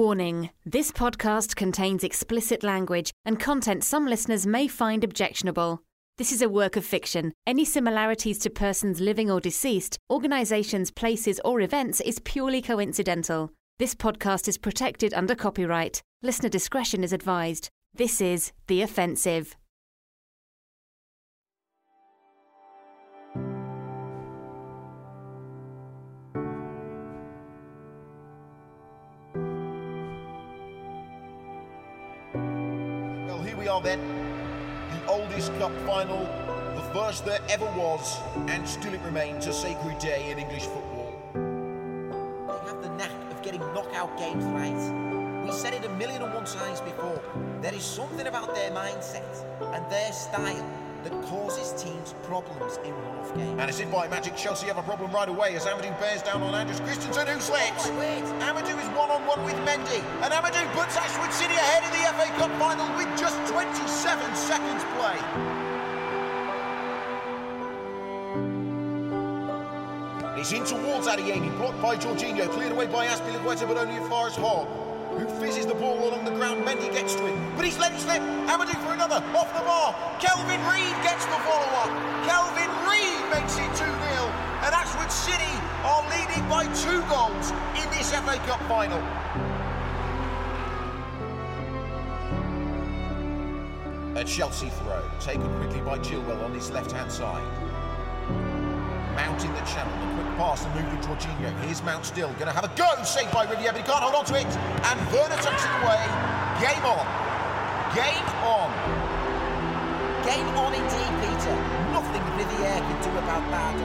Warning this podcast contains explicit language and content some listeners may find objectionable. This is a work of fiction. Any similarities to persons living or deceased, organizations, places, or events is purely coincidental. This podcast is protected under copyright. Listener discretion is advised. This is The Offensive. Are then. The oldest cup final, the first there ever was, and still it remains a sacred day in English football. They have the knack of getting knockout games right. We said it a million and one times before. There is something about their mindset and their style that causes teams problems in one-off games. And it's in by magic, Chelsea have a problem right away as Amadou bears down on Andreas Christensen, who slips. Oh. Amadou is one-on-one with Mendy, and Amadou puts Ashwood City ahead in the FA Cup final with just 27 seconds play. It's in towards Adeyemi, blocked by Jorginho, cleared away by Azpilicueta, but only as far as Hogg, who fizzes the ball along the ground. Mendy gets to it, but he's let it slip. Amadou for another, off the bar. Kelvin Reed gets the follow-up. Kelvin Reed makes it 2-0, and Ashwood City are leading by two goals in this FA Cup final. A Chelsea throw, taken quickly by Chilwell on his left-hand side. Mount in the channel, a quick pass and move to Jorginho. Here's Mount still, going to have a go, saved by Riviere, but he can't hold on to it. And Werner tucks it away. Game on. Game on. Game on indeed, Peter. Nothing Riviere can do about that.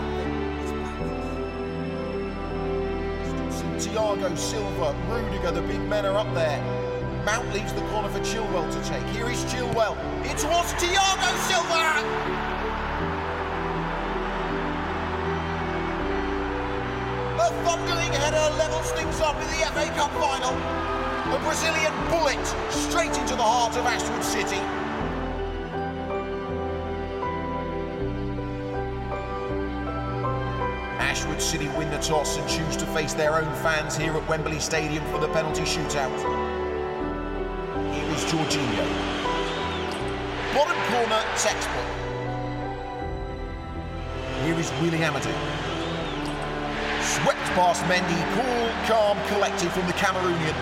Thiago Silva, Rudiger, the big men are up there. Mount leaves the corner for Chilwell to take. Here is Chilwell. It was Thiago Silva! Thundering header levels things up in the FA Cup final. A Brazilian bullet straight into the heart of Ashwood City. Ashwood City win the toss and choose to face their own fans here at Wembley Stadium for the penalty shootout. Here is Jorginho. Bottom corner, textbook. Here is Willie Amadou. Swept past Mendy, cool, calm, collected from the Cameroonian.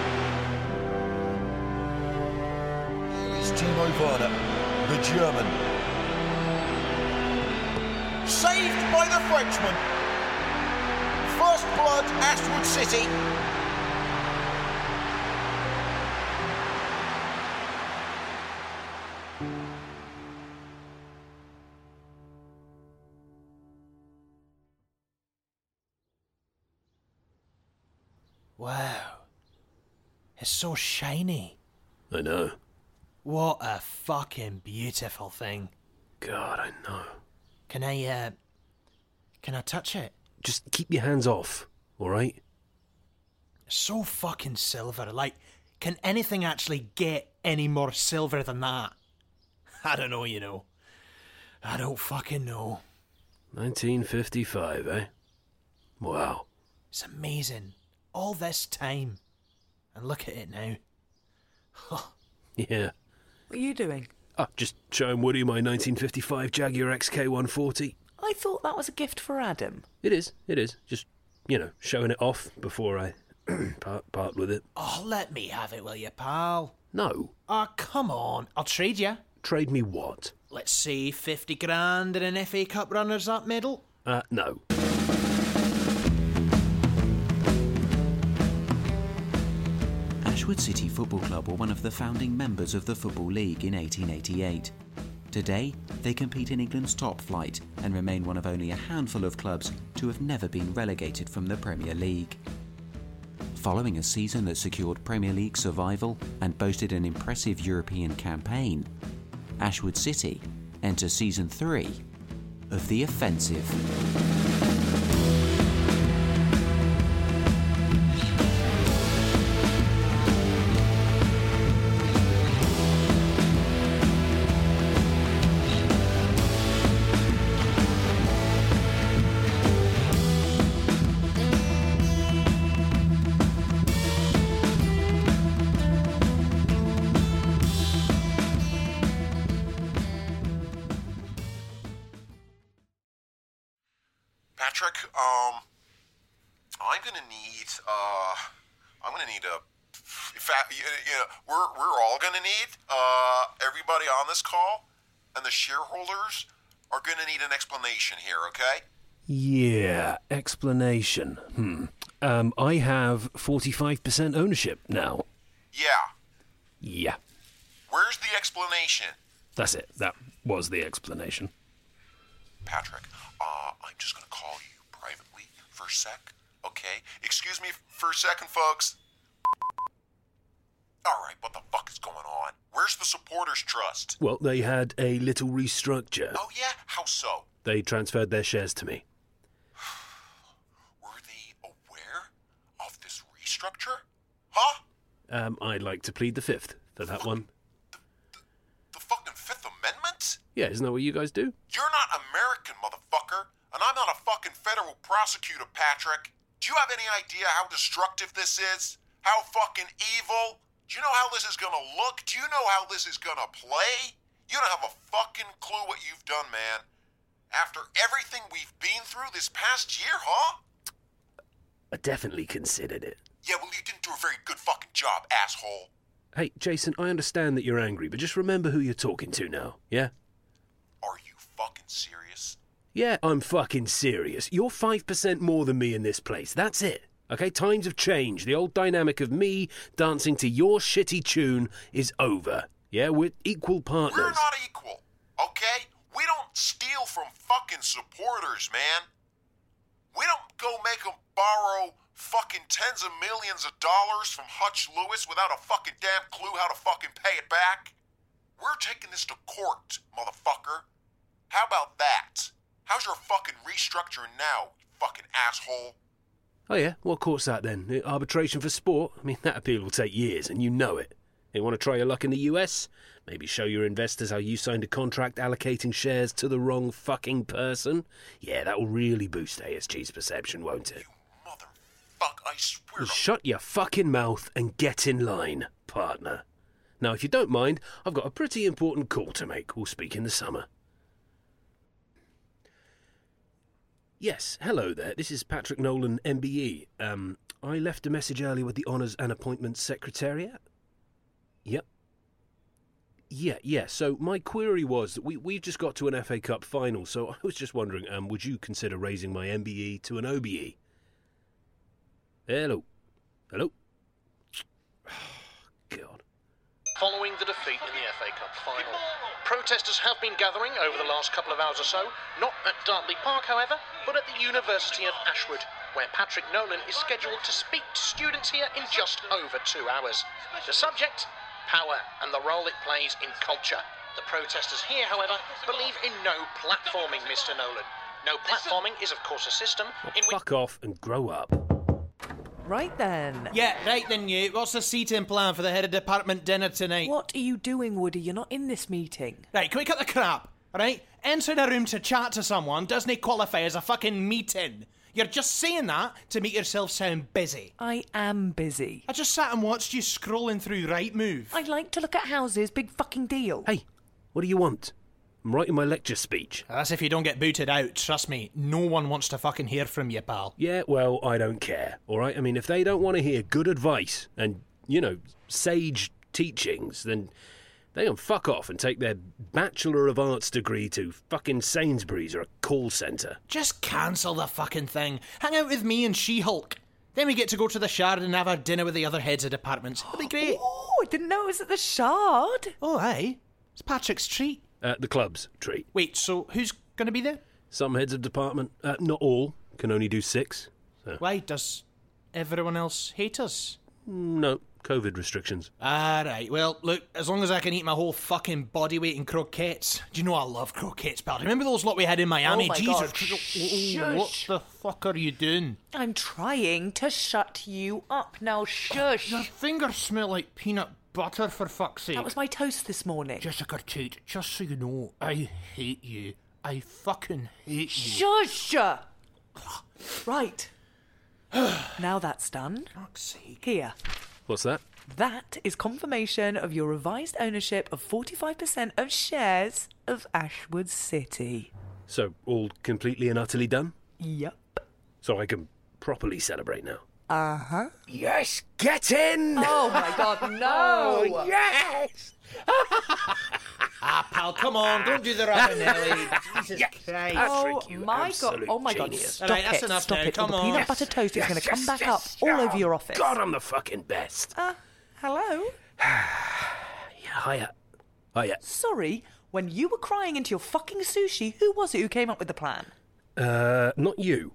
Here is Timo Werner, the German. Saved by the Frenchman. First blood, Ashwood City. Wow. It's so shiny. I know. What a fucking beautiful thing. God, I know. Can I, uh. Can I touch it? Just keep your hands off, alright? So fucking silver. Like, can anything actually get any more silver than that? I don't know, you know. I don't fucking know. 1955, eh? Wow. It's amazing. All this time. And look at it now. Yeah. What are you doing? Ah, just showing Woody my 1955 Jaguar XK140. I thought that was a gift for Adam. It is, it is. Just, you know, showing it off before I part, part with it. Oh, let me have it, will you, pal? No. Ah, come on. I'll trade you. Trade me what? Let's say 50 grand and an FA Cup runners up medal. Uh, no. Ashwood City Football Club were one of the founding members of the Football League in 1888. Today, they compete in England's top flight and remain one of only a handful of clubs to have never been relegated from the Premier League. Following a season that secured Premier League survival and boasted an impressive European campaign, Ashwood City enter season 3 of The Offensive. Patrick, um, I'm gonna need, uh, I'm gonna need a, fact, you, know, we're, we're all gonna need, uh, everybody on this call and the shareholders are gonna need an explanation here, okay? Yeah, explanation. Hmm. Um, I have 45% ownership now. Yeah. Yeah, Where's the explanation? that's it. That was the explanation. Patrick, uh, I'm just gonna call you privately for a sec, okay? Excuse me for a second, folks. Alright, what the fuck is going on? Where's the supporters' trust? Well, they had a little restructure. Oh, yeah? How so? They transferred their shares to me. Were they aware of this restructure? Huh? Um, I'd like to plead the fifth for that one. The fucking Fifth Amendment? Yeah, isn't that what you guys do? You're not American, motherfucker, and I'm not a fucking federal prosecutor, Patrick. Do you have any idea how destructive this is? How fucking evil? Do you know how this is gonna look? Do you know how this is gonna play? You don't have a fucking clue what you've done, man. After everything we've been through this past year, huh? I definitely considered it. Yeah, well, you didn't do a very good fucking job, asshole. Hey, Jason, I understand that you're angry, but just remember who you're talking to now, yeah? Are you fucking serious? Yeah, I'm fucking serious. You're 5% more than me in this place. That's it. Okay, times have changed. The old dynamic of me dancing to your shitty tune is over. Yeah, we're equal partners. We're not equal, okay? We don't steal from fucking supporters, man. We don't go make them borrow fucking tens of millions of dollars from Hutch Lewis without a fucking damn clue how to fucking pay it back. We're taking this to court, motherfucker. How about that? How's your fucking restructuring now, you fucking asshole? Oh, yeah? What court's that then? Arbitration for sport? I mean, that appeal will take years, and you know it. You want to try your luck in the US? Maybe show your investors how you signed a contract allocating shares to the wrong fucking person? Yeah, that will really boost ASG's perception, won't it? You Fuck, I swear Well, Shut your fucking mouth and get in line, partner. Now, if you don't mind, I've got a pretty important call to make. We'll speak in the summer. Yes, hello there. This is Patrick Nolan, MBE. Um, I left a message earlier with the Honours and Appointments Secretariat. Yep. Yeah, yeah. So my query was that we we've just got to an FA Cup final, so I was just wondering, um, would you consider raising my MBE to an OBE? Hello, hello. Following the defeat in the FA Cup final, protesters have been gathering over the last couple of hours or so, not at Dartley Park, however, but at the University of Ashwood, where Patrick Nolan is scheduled to speak to students here in just over two hours. The subject? Power and the role it plays in culture. The protesters here, however, believe in no platforming, Mr. Nolan. No platforming is, of course, a system in which. Fuck off and grow up. Right then. Yeah, right then, you. What's the seating plan for the head of department dinner tonight? What are you doing, Woody? You're not in this meeting. Right, can we cut the crap? Right? Entering a room to chat to someone doesn't qualify as a fucking meeting. You're just saying that to make yourself sound busy. I am busy. I just sat and watched you scrolling through Right Rightmove. I like to look at houses. Big fucking deal. Hey, what do you want? I'm writing my lecture speech. That's if you don't get booted out. Trust me, no one wants to fucking hear from you, pal. Yeah, well, I don't care. All right. I mean, if they don't want to hear good advice and you know sage teachings, then they can fuck off and take their Bachelor of Arts degree to fucking Sainsbury's or a call centre. Just cancel the fucking thing. Hang out with me and She Hulk. Then we get to go to the Shard and have our dinner with the other heads of departments. It'll be great. Oh, I didn't know it was at the Shard. Oh, aye. It's Patrick's treat. Uh, the club's treat. Wait, so who's going to be there? Some heads of department, uh, not all, can only do six. So. Why does everyone else hate us? No, COVID restrictions. All right. Well, look, as long as I can eat my whole fucking body weight in croquettes. Do you know I love croquettes, pal? Remember those lot we had in Miami? Oh my Jesus. God. Oh, what the fuck are you doing? I'm trying to shut you up. Now, shush. Your fingers smell like peanut butter, for fuck's sake. That was my toast this morning. Jessica Tate, just so you know, I hate you. I fucking hate you. Shush! right. now that's done. Fuck's sake. Here. What's that? That is confirmation of your revised ownership of 45% of shares of Ashwood City. So, all completely and utterly done? Yep. So I can properly celebrate now. Uh huh. Yes, get in! Oh my god, no! yes! Ah, pal, come on, don't do the Ravanelli. Jesus Christ. Oh you my god! Oh my god! genius. Stop All right, that's it! enough Stop now, it! come the on. peanut butter toast is going to yes, come back yes. up all Oh, over your office. God, I'm the fucking best. Uh, hello. Yeah, hiya. Hiya. Sorry, when you were crying into your fucking sushi, who was it who came up with the plan? Uh, not you.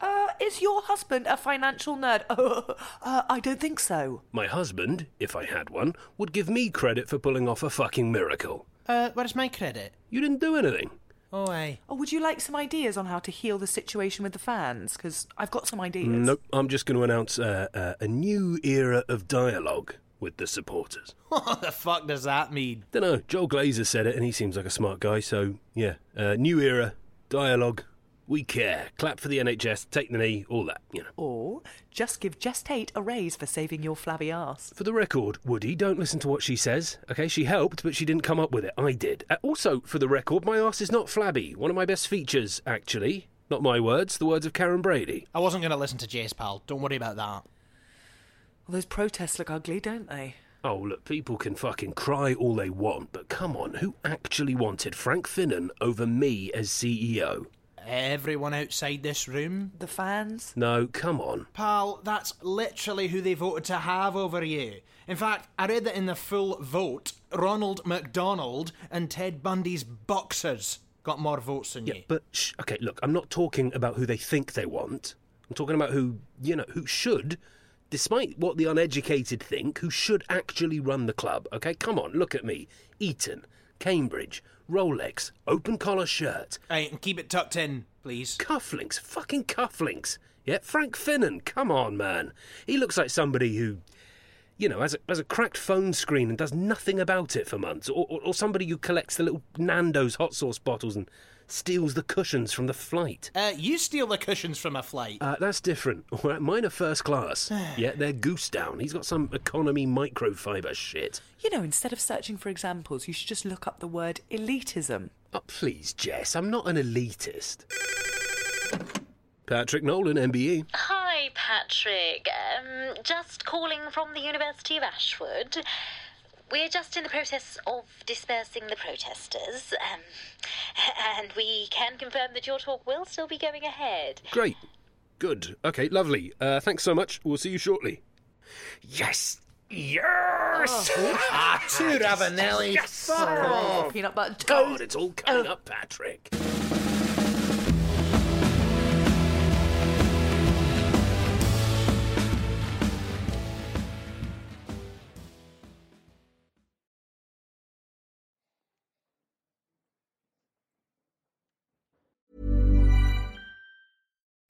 Uh, is your husband a financial nerd? uh, I don't think so. My husband, if I had one, would give me credit for pulling off a fucking miracle. Uh, where's my credit? You didn't do anything. Oh, aye. Or would you like some ideas on how to heal the situation with the fans? Because I've got some ideas. Nope, I'm just going to announce uh, uh, a new era of dialogue with the supporters. What the fuck does that mean? Dunno, Joel Glazer said it and he seems like a smart guy, so yeah. Uh, new era, dialogue, we care. Clap for the NHS, take the knee, all that, you know. Or just give Jess Tate a raise for saving your flabby ass. For the record, Woody, don't listen to what she says. Okay, she helped, but she didn't come up with it. I did. Uh, also, for the record, my ass is not flabby. One of my best features, actually. Not my words, the words of Karren Brady. I wasn't going to listen to Jace, pal. Don't worry about that. Well, those protests look ugly, don't they? Oh, look, people can fucking cry all they want, but come on, who actually wanted Frank Finnan over me as CEO? Everyone outside this room? The fans? No, come on. Pal, that's literally who they voted to have over you. In fact, I read that in the full vote, Ronald McDonald and Ted Bundy's boxers got more votes than Yeah, you. but shh, okay, look, I'm not talking about who they think they want. I'm talking about who, you know, who should, despite what the uneducated think, who should actually run the club. Okay, come on, look at me. Eton, Cambridge, Rolex, open collar shirt, Right, and keep it tucked in, please. cufflinks, fucking cufflinks. Yeah, Frank Finnan, come on, man. He looks like somebody who, you know, has a, has a cracked phone screen and does nothing about it for months, or, or, or somebody who collects the little Nando's hot sauce bottles and steals the cushions from the flight. Uh, you steal the cushions from a flight. Uh, that's different. Mine are first class. yeah, they're goose down. He's got some economy microfiber shit. You know, instead of searching for examples, you should just look up the word elitism. Oh, please, Jess, I'm not an elitist. Patrick Nolan. MBE. Hi, Patrick. Um, just calling from the University of Ashwood. We're just in the process of dispersing the protesters, um, and we can confirm that your talk will still be going ahead. Great. Good. Okay, lovely. Uh, thanks so much. We'll see you shortly. Yes! Yes! ah, two Ravanelli. Yes! Fuck off. Peanut butter. God, it's all coming up, Patrick.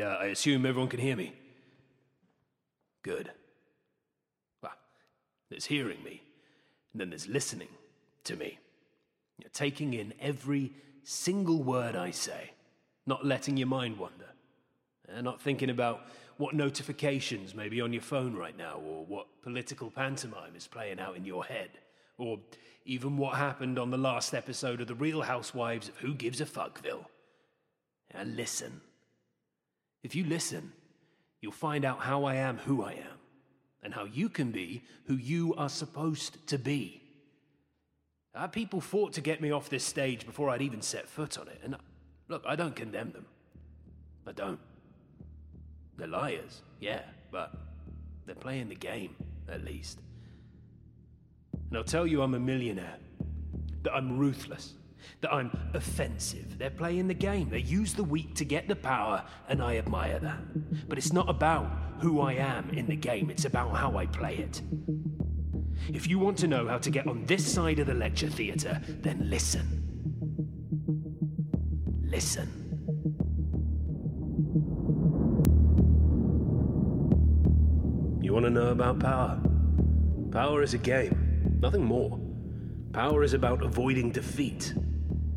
I, uh, I assume everyone can hear me. Good. Well, there's hearing me, and then there's listening to me. You're taking in every single word I say, not letting your mind wander, and not thinking about what notifications may be on your phone right now, or what political pantomime is playing out in your head, or even what happened on the last episode of The Real Housewives of Who Gives a Fuckville. And listen. If you listen, you'll find out how I am who I am, and how you can be who you are supposed to be. Our people fought to get me off this stage before I'd even set foot on it, and look, I don't condemn them. I don't. They're liars, yeah, but they're playing the game, at least. And I'll tell you I'm a millionaire, that I'm ruthless, that I'm offensive. They're playing the game. They use the weak to get the power, and I admire that. But it's not about who I am in the game, it's about how I play it. If you want to know how to get on this side of the lecture theatre, then listen. Listen. You want to know about power? Power is a game, nothing more. Power is about avoiding defeat.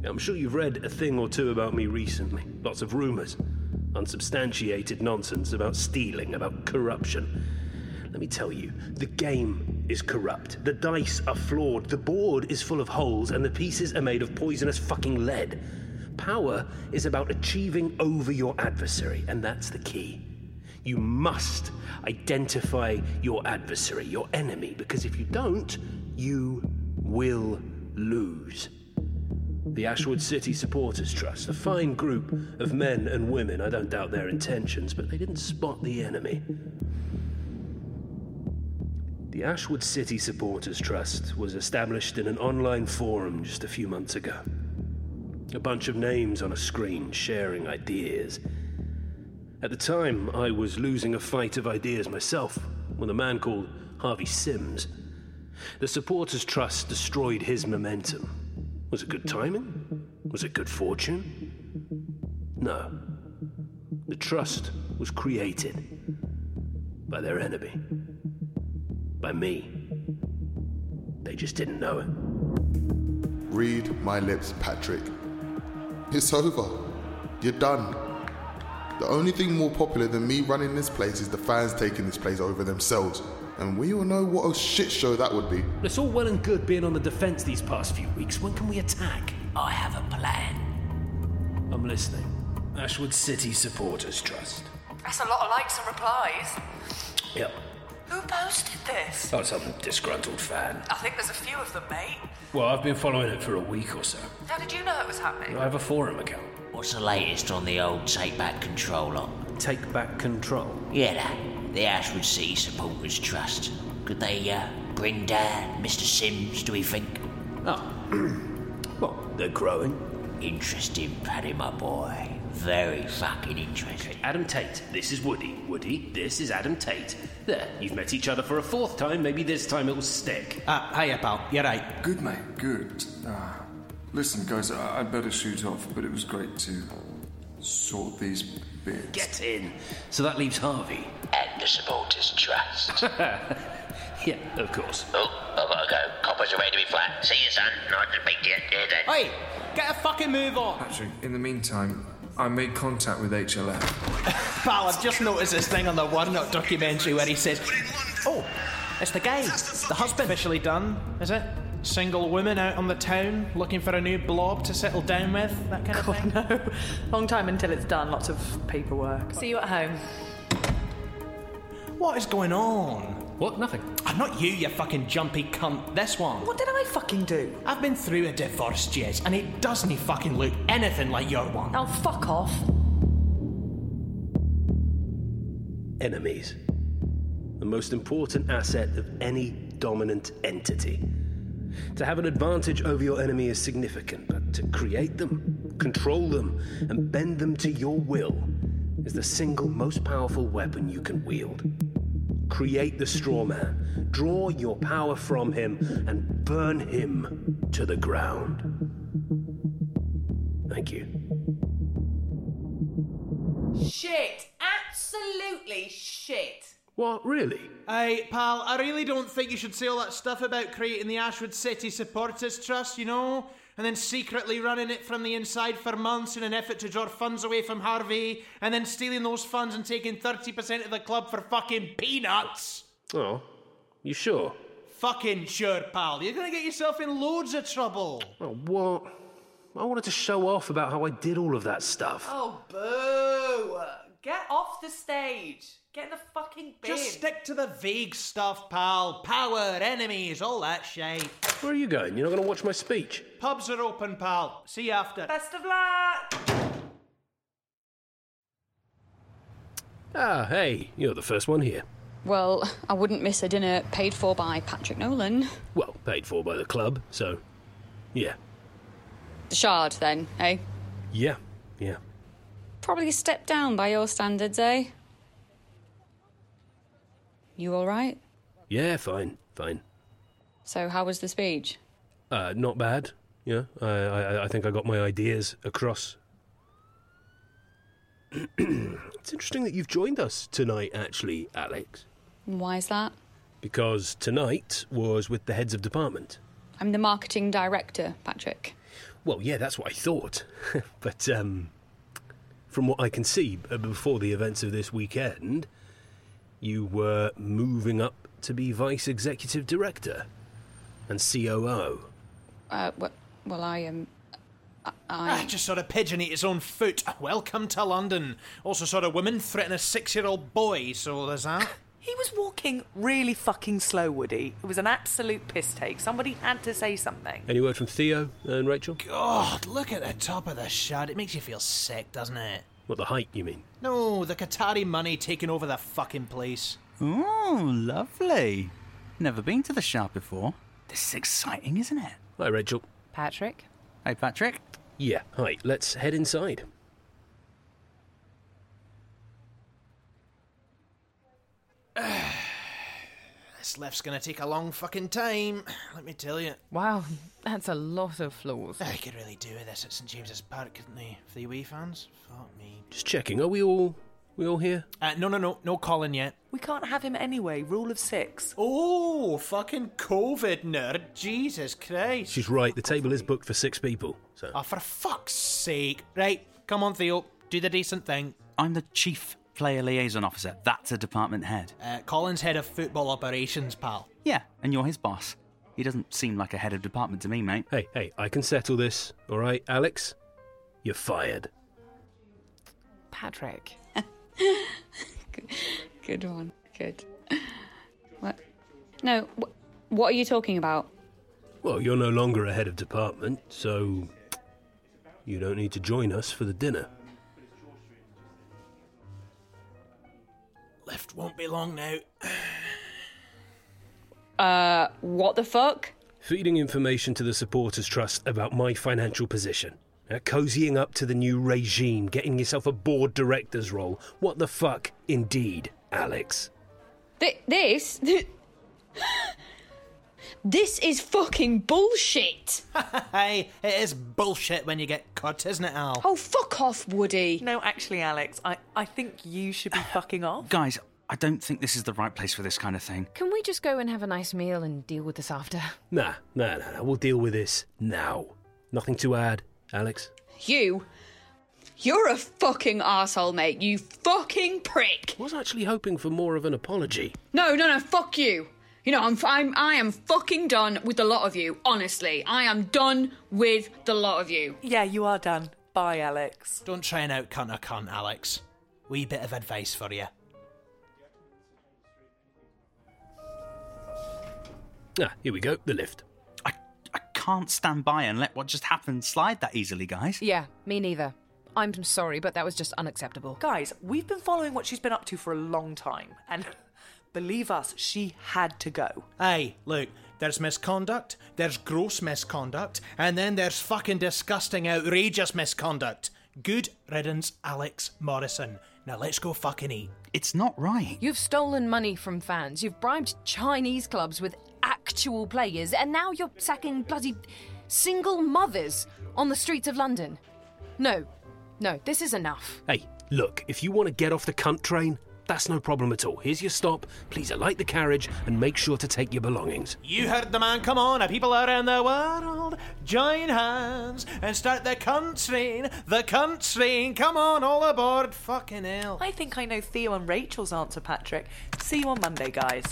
I'm sure you've read a thing or two about me recently. Lots of rumours, unsubstantiated nonsense about stealing, about corruption. Let me tell you, the game is corrupt. The dice are flawed. The board is full of holes, and the pieces are made of poisonous fucking lead. Power is about achieving over your adversary, and that's the key. You must identify your adversary, your enemy, because if you don't, you will lose. The Ashwood City Supporters Trust, a fine group of men and women. I don't doubt their intentions, but they didn't spot the enemy. The Ashwood City Supporters Trust was established in an online forum just a few months ago. A bunch of names on a screen sharing ideas. At the time, I was losing a fight of ideas myself with a man called Harvey Simms. The Supporters Trust destroyed his momentum. Was it good timing? Was it good fortune? No. The trust was created by their enemy. By me. They just didn't know it. Read my lips, Patrick. It's over. You're done. The only thing more popular than me running this place is the fans taking this place over themselves. And we all know what a shit show that would be. It's all well and good being on the defense these past few weeks. When can we attack? I have a plan. I'm listening. Ashwood City Supporters Trust. That's a lot of likes and replies. Yep. Who posted this? Oh, some disgruntled fan. I think there's a few of them, mate. Well, I've been following it for a week or so. How did you know it was happening? I have a forum account. What's the latest on the old take back control on? take back control? Yeah, the, the Ashwood City Supporters Trust. Could they uh, bring down Mr. Simms, do we think? Oh. well, they're growing. Interesting, Paddy, my boy. Very fucking interesting. Adam Tate, this is Woody. Woody, this is Adam Tate. There, you've met each other for a fourth time. Maybe this time it'll stick. Ah, hiya, pal. You're right. Good, mate, good. Uh, listen, guys, I- I'd better shoot off, but it was great to sort these bits. Get in. So that leaves Harvey. And the Supporters Trust. yeah, of course. Oh, I've got to go. Coppers are ready to be flat. See you, son. Nice to meet you. Yeah, then. Hey, get a fucking move on. Patrick, in the meantime, I made contact with HLF. Pal, I've just noticed this thing on the One Up documentary where he says, Oh, it's the guy, the husband. Officially done, is it? Single woman out on the town looking for a new blob to settle down with, that kind of oh, thing? no. Long time until it's done. Lots of paperwork. See you at home. What is going on? What? Nothing. I'm not you, you fucking jumpy cunt. This one. What did I fucking do? I've been through a divorce, Jez, and it doesn't fucking look anything like your one. Oh, fuck off. Enemies. The most important asset of any dominant entity. To have an advantage over your enemy is significant, but to create them, control them, and bend them to your will is the single most powerful weapon you can wield. Create the straw man, draw your power from him, and burn him to the ground. Thank you. Shit. Absolutely shit. What, really? Hey, pal, I really don't think you should say all that stuff about creating the Ashwood City Supporters Trust, you know? And then secretly running it from the inside for months in an effort to draw funds away from Harvey, and then stealing those funds and taking 30% of the club for fucking peanuts. Oh, you sure? Fucking sure, pal. You're gonna get yourself in loads of trouble. Oh, what? I wanted to show off about how I did all of that stuff. Oh, boo. Get off the stage. Get in the fucking bin. Just stick to the vague stuff, pal. Power, enemies, all that shit. Where are you going? You're not going to watch my speech? Pubs are open, pal. See you after. Best of luck. Ah, hey, you're the first one here. Well, I wouldn't miss a dinner paid for by Patrick Nolan. Well, paid for by the club, so. Yeah. The Shard, then, eh? Yeah, yeah. Probably a step down by your standards, eh? You alright? Yeah, fine, fine. So, how was the speech? Uh, not bad. Yeah, I, I, I think I got my ideas across. it's interesting that you've joined us tonight, actually, Alex. Why is that? Because tonight was with the heads of department. I'm the marketing director, Patrick. Well, yeah, that's what I thought. but um, from what I can see uh, before the events of this weekend, you were moving up to be vice executive director and COO. Uh, well, well I am. I. Ah, just sort of pigeon eat its own foot. Welcome to London. Also, sort of woman threaten a six-year-old boy. So there's that. He was walking really fucking slow, Woody. It was an absolute piss take. Somebody had to say something. Any word from Theo and Rachel? God, look at the top of the shard. It makes you feel sick, doesn't it? What, the height, you mean? No, the Qatari money taking over the fucking place. Oh, lovely. Never been to the shop before. This is exciting, isn't it? Hi, Rachel. Patrick? Hey, Patrick. Yeah, hi. Let's head inside. This lift's gonna take a long fucking time, let me tell you. Wow, that's a lot of floors. I could really do with this at St James's Park, couldn't they? For the away fans? Fuck me. Just checking. Are we all we all here? Uh, no, no, no, no Colin yet. We can't have him anyway. Rule of six. Oh, fucking COVID nerd. Jesus Christ. She's right. The table is booked for six people. So. Oh, for fuck's sake. Right, come on, Theo. Do the decent thing. I'm the chief player liaison officer. That's a department head. Uh, Colin's head of football operations, pal. Yeah, and you're his boss. He doesn't seem like a head of department to me, mate. Hey, hey, I can settle this. All right, Alex? You're fired. Patrick. good, good one. Good. What? No, wh- what are you talking about? Well, you're no longer a head of department, so you don't need to join us for the dinner. Lift won't be long now. Uh, what the fuck? Feeding information to the Supporters Trust about my financial position. Uh, cozying up to the new regime, getting yourself a board director's role. What the fuck, indeed, Alex? Th- this? this is fucking bullshit! hey, it is bullshit when you get caught, isn't it, Al? Oh, fuck off, Woody. No, actually, Alex, I, I think you should be fucking off. Guys, I don't think this is the right place for this kind of thing. Can we just go and have a nice meal and deal with this after? Nah, nah, nah, nah. We'll deal with this now. Nothing to add, Alex? You? You're a fucking asshole, mate. You fucking prick. I was actually hoping for more of an apology. No, no, no, fuck you. You know, I'm, I'm, I am fucking done with the lot of you. Honestly, I am done with the lot of you. Yeah, you are done. Bye, Alex. Don't try and out cunt a cunt, Alex. Wee bit of advice for you. Ah, here we go, the lift. I I can't stand by and let what just happened slide that easily, guys. Yeah, me neither. I'm sorry, but that was just unacceptable. Guys, we've been following what she's been up to for a long time, and believe us, she had to go. Hey, look, there's misconduct, there's gross misconduct, and then there's fucking disgusting, outrageous misconduct. Good riddance, Alex Morrison. Now let's go fucking eat. It's not right. You've stolen money from fans. You've bribed Chinese clubs with actual players, and now you're sacking bloody single mothers on the streets of London. No, no, this is enough. Hey, look, if you want to get off the cunt train, that's no problem at all. Here's your stop. Please alight the carriage and make sure to take your belongings. You heard the man, come on, a people around the world, join hands and start the cunt train, the cunt train, come on, all aboard, fucking hell. I think I know Theo and Rachel's answer, Patrick. See you on Monday, guys.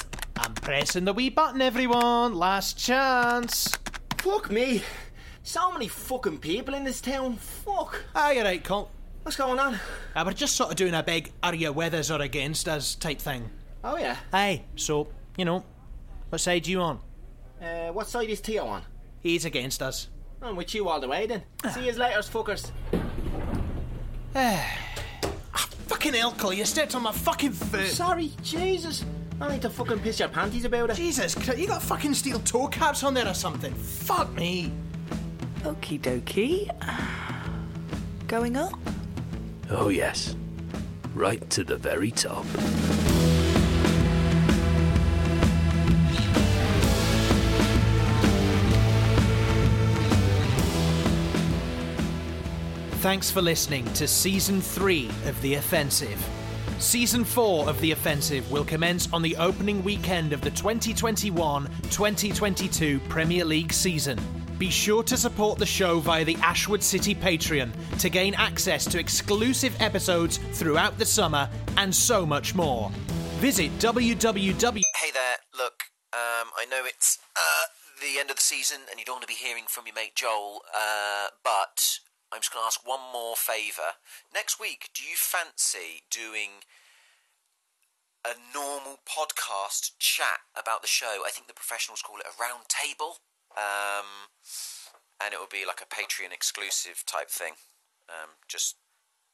I'm pressing the wee button, everyone, last chance. Fuck me. So many fucking people in this town. Fuck. Ah, you're right, Colt. What's going on? Uh, we're just sort of doing a big are you with us or against us type thing. Oh, yeah. Aye, so, you know, what side you on? Uh, what side is Theo on? He's against us. I'm with you all the way then. See you later, fuckers. ah, fucking hell, Cole, you stepped on my fucking foot. Sorry, Jesus. I need to fucking piss your panties about it. Jesus, you got fucking steel toe caps on there or something? Fuck me. Okie dokie. Going up? Oh, yes. Right to the very top. Thanks for listening to Season 3 of The Offensive. Season 4 of The Offensive will commence on the opening weekend of the 2021 2022 Premier League season. Be sure to support the show via the Ashwood City Patreon to gain access to exclusive episodes throughout the summer and so much more. Visit www. Hey there, look, um, I know it's uh, the end of the season and you don't want to be hearing from your mate Joel, uh, but I'm just going to ask one more favour. Next week, do you fancy doing a normal podcast chat about the show? I think the professionals call it a round table. Um, and it will be like a Patreon exclusive type thing. Um, just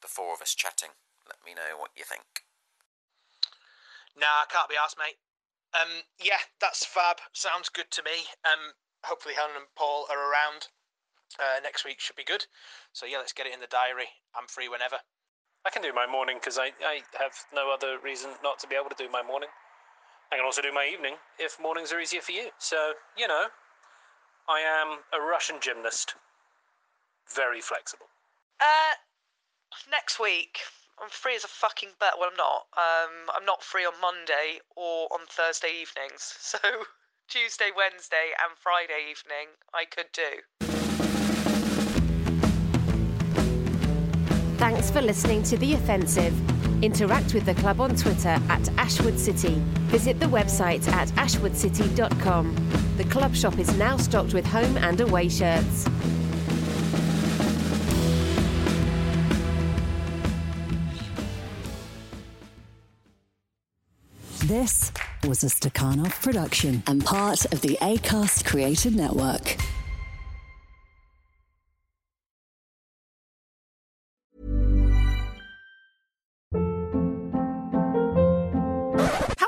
the four of us chatting. Let me know what you think. Nah, I can't be asked, mate. Um, yeah, that's fab. Sounds good to me. Um, hopefully Helen and Paul are around. Uh, next week should be good. So yeah, let's get it in the diary. I'm free whenever. I can do my morning because I, I have no other reason not to be able to do my morning. I can also do my evening if mornings are easier for you. So, you know, I am a Russian gymnast. Very flexible. Uh, next week. I'm free as a fucking bet. Well, I'm not. Um, I'm not free on Monday or on Thursday evenings. So Tuesday, Wednesday, and Friday evening I could do. Thanks for listening to The Offensive. Interact with the club on Twitter at Ashwood City. Visit the website at ashwoodcity.com. The club shop is now stocked with home and away shirts. This was a Stakhanov production and part of the ACAST Creative Network.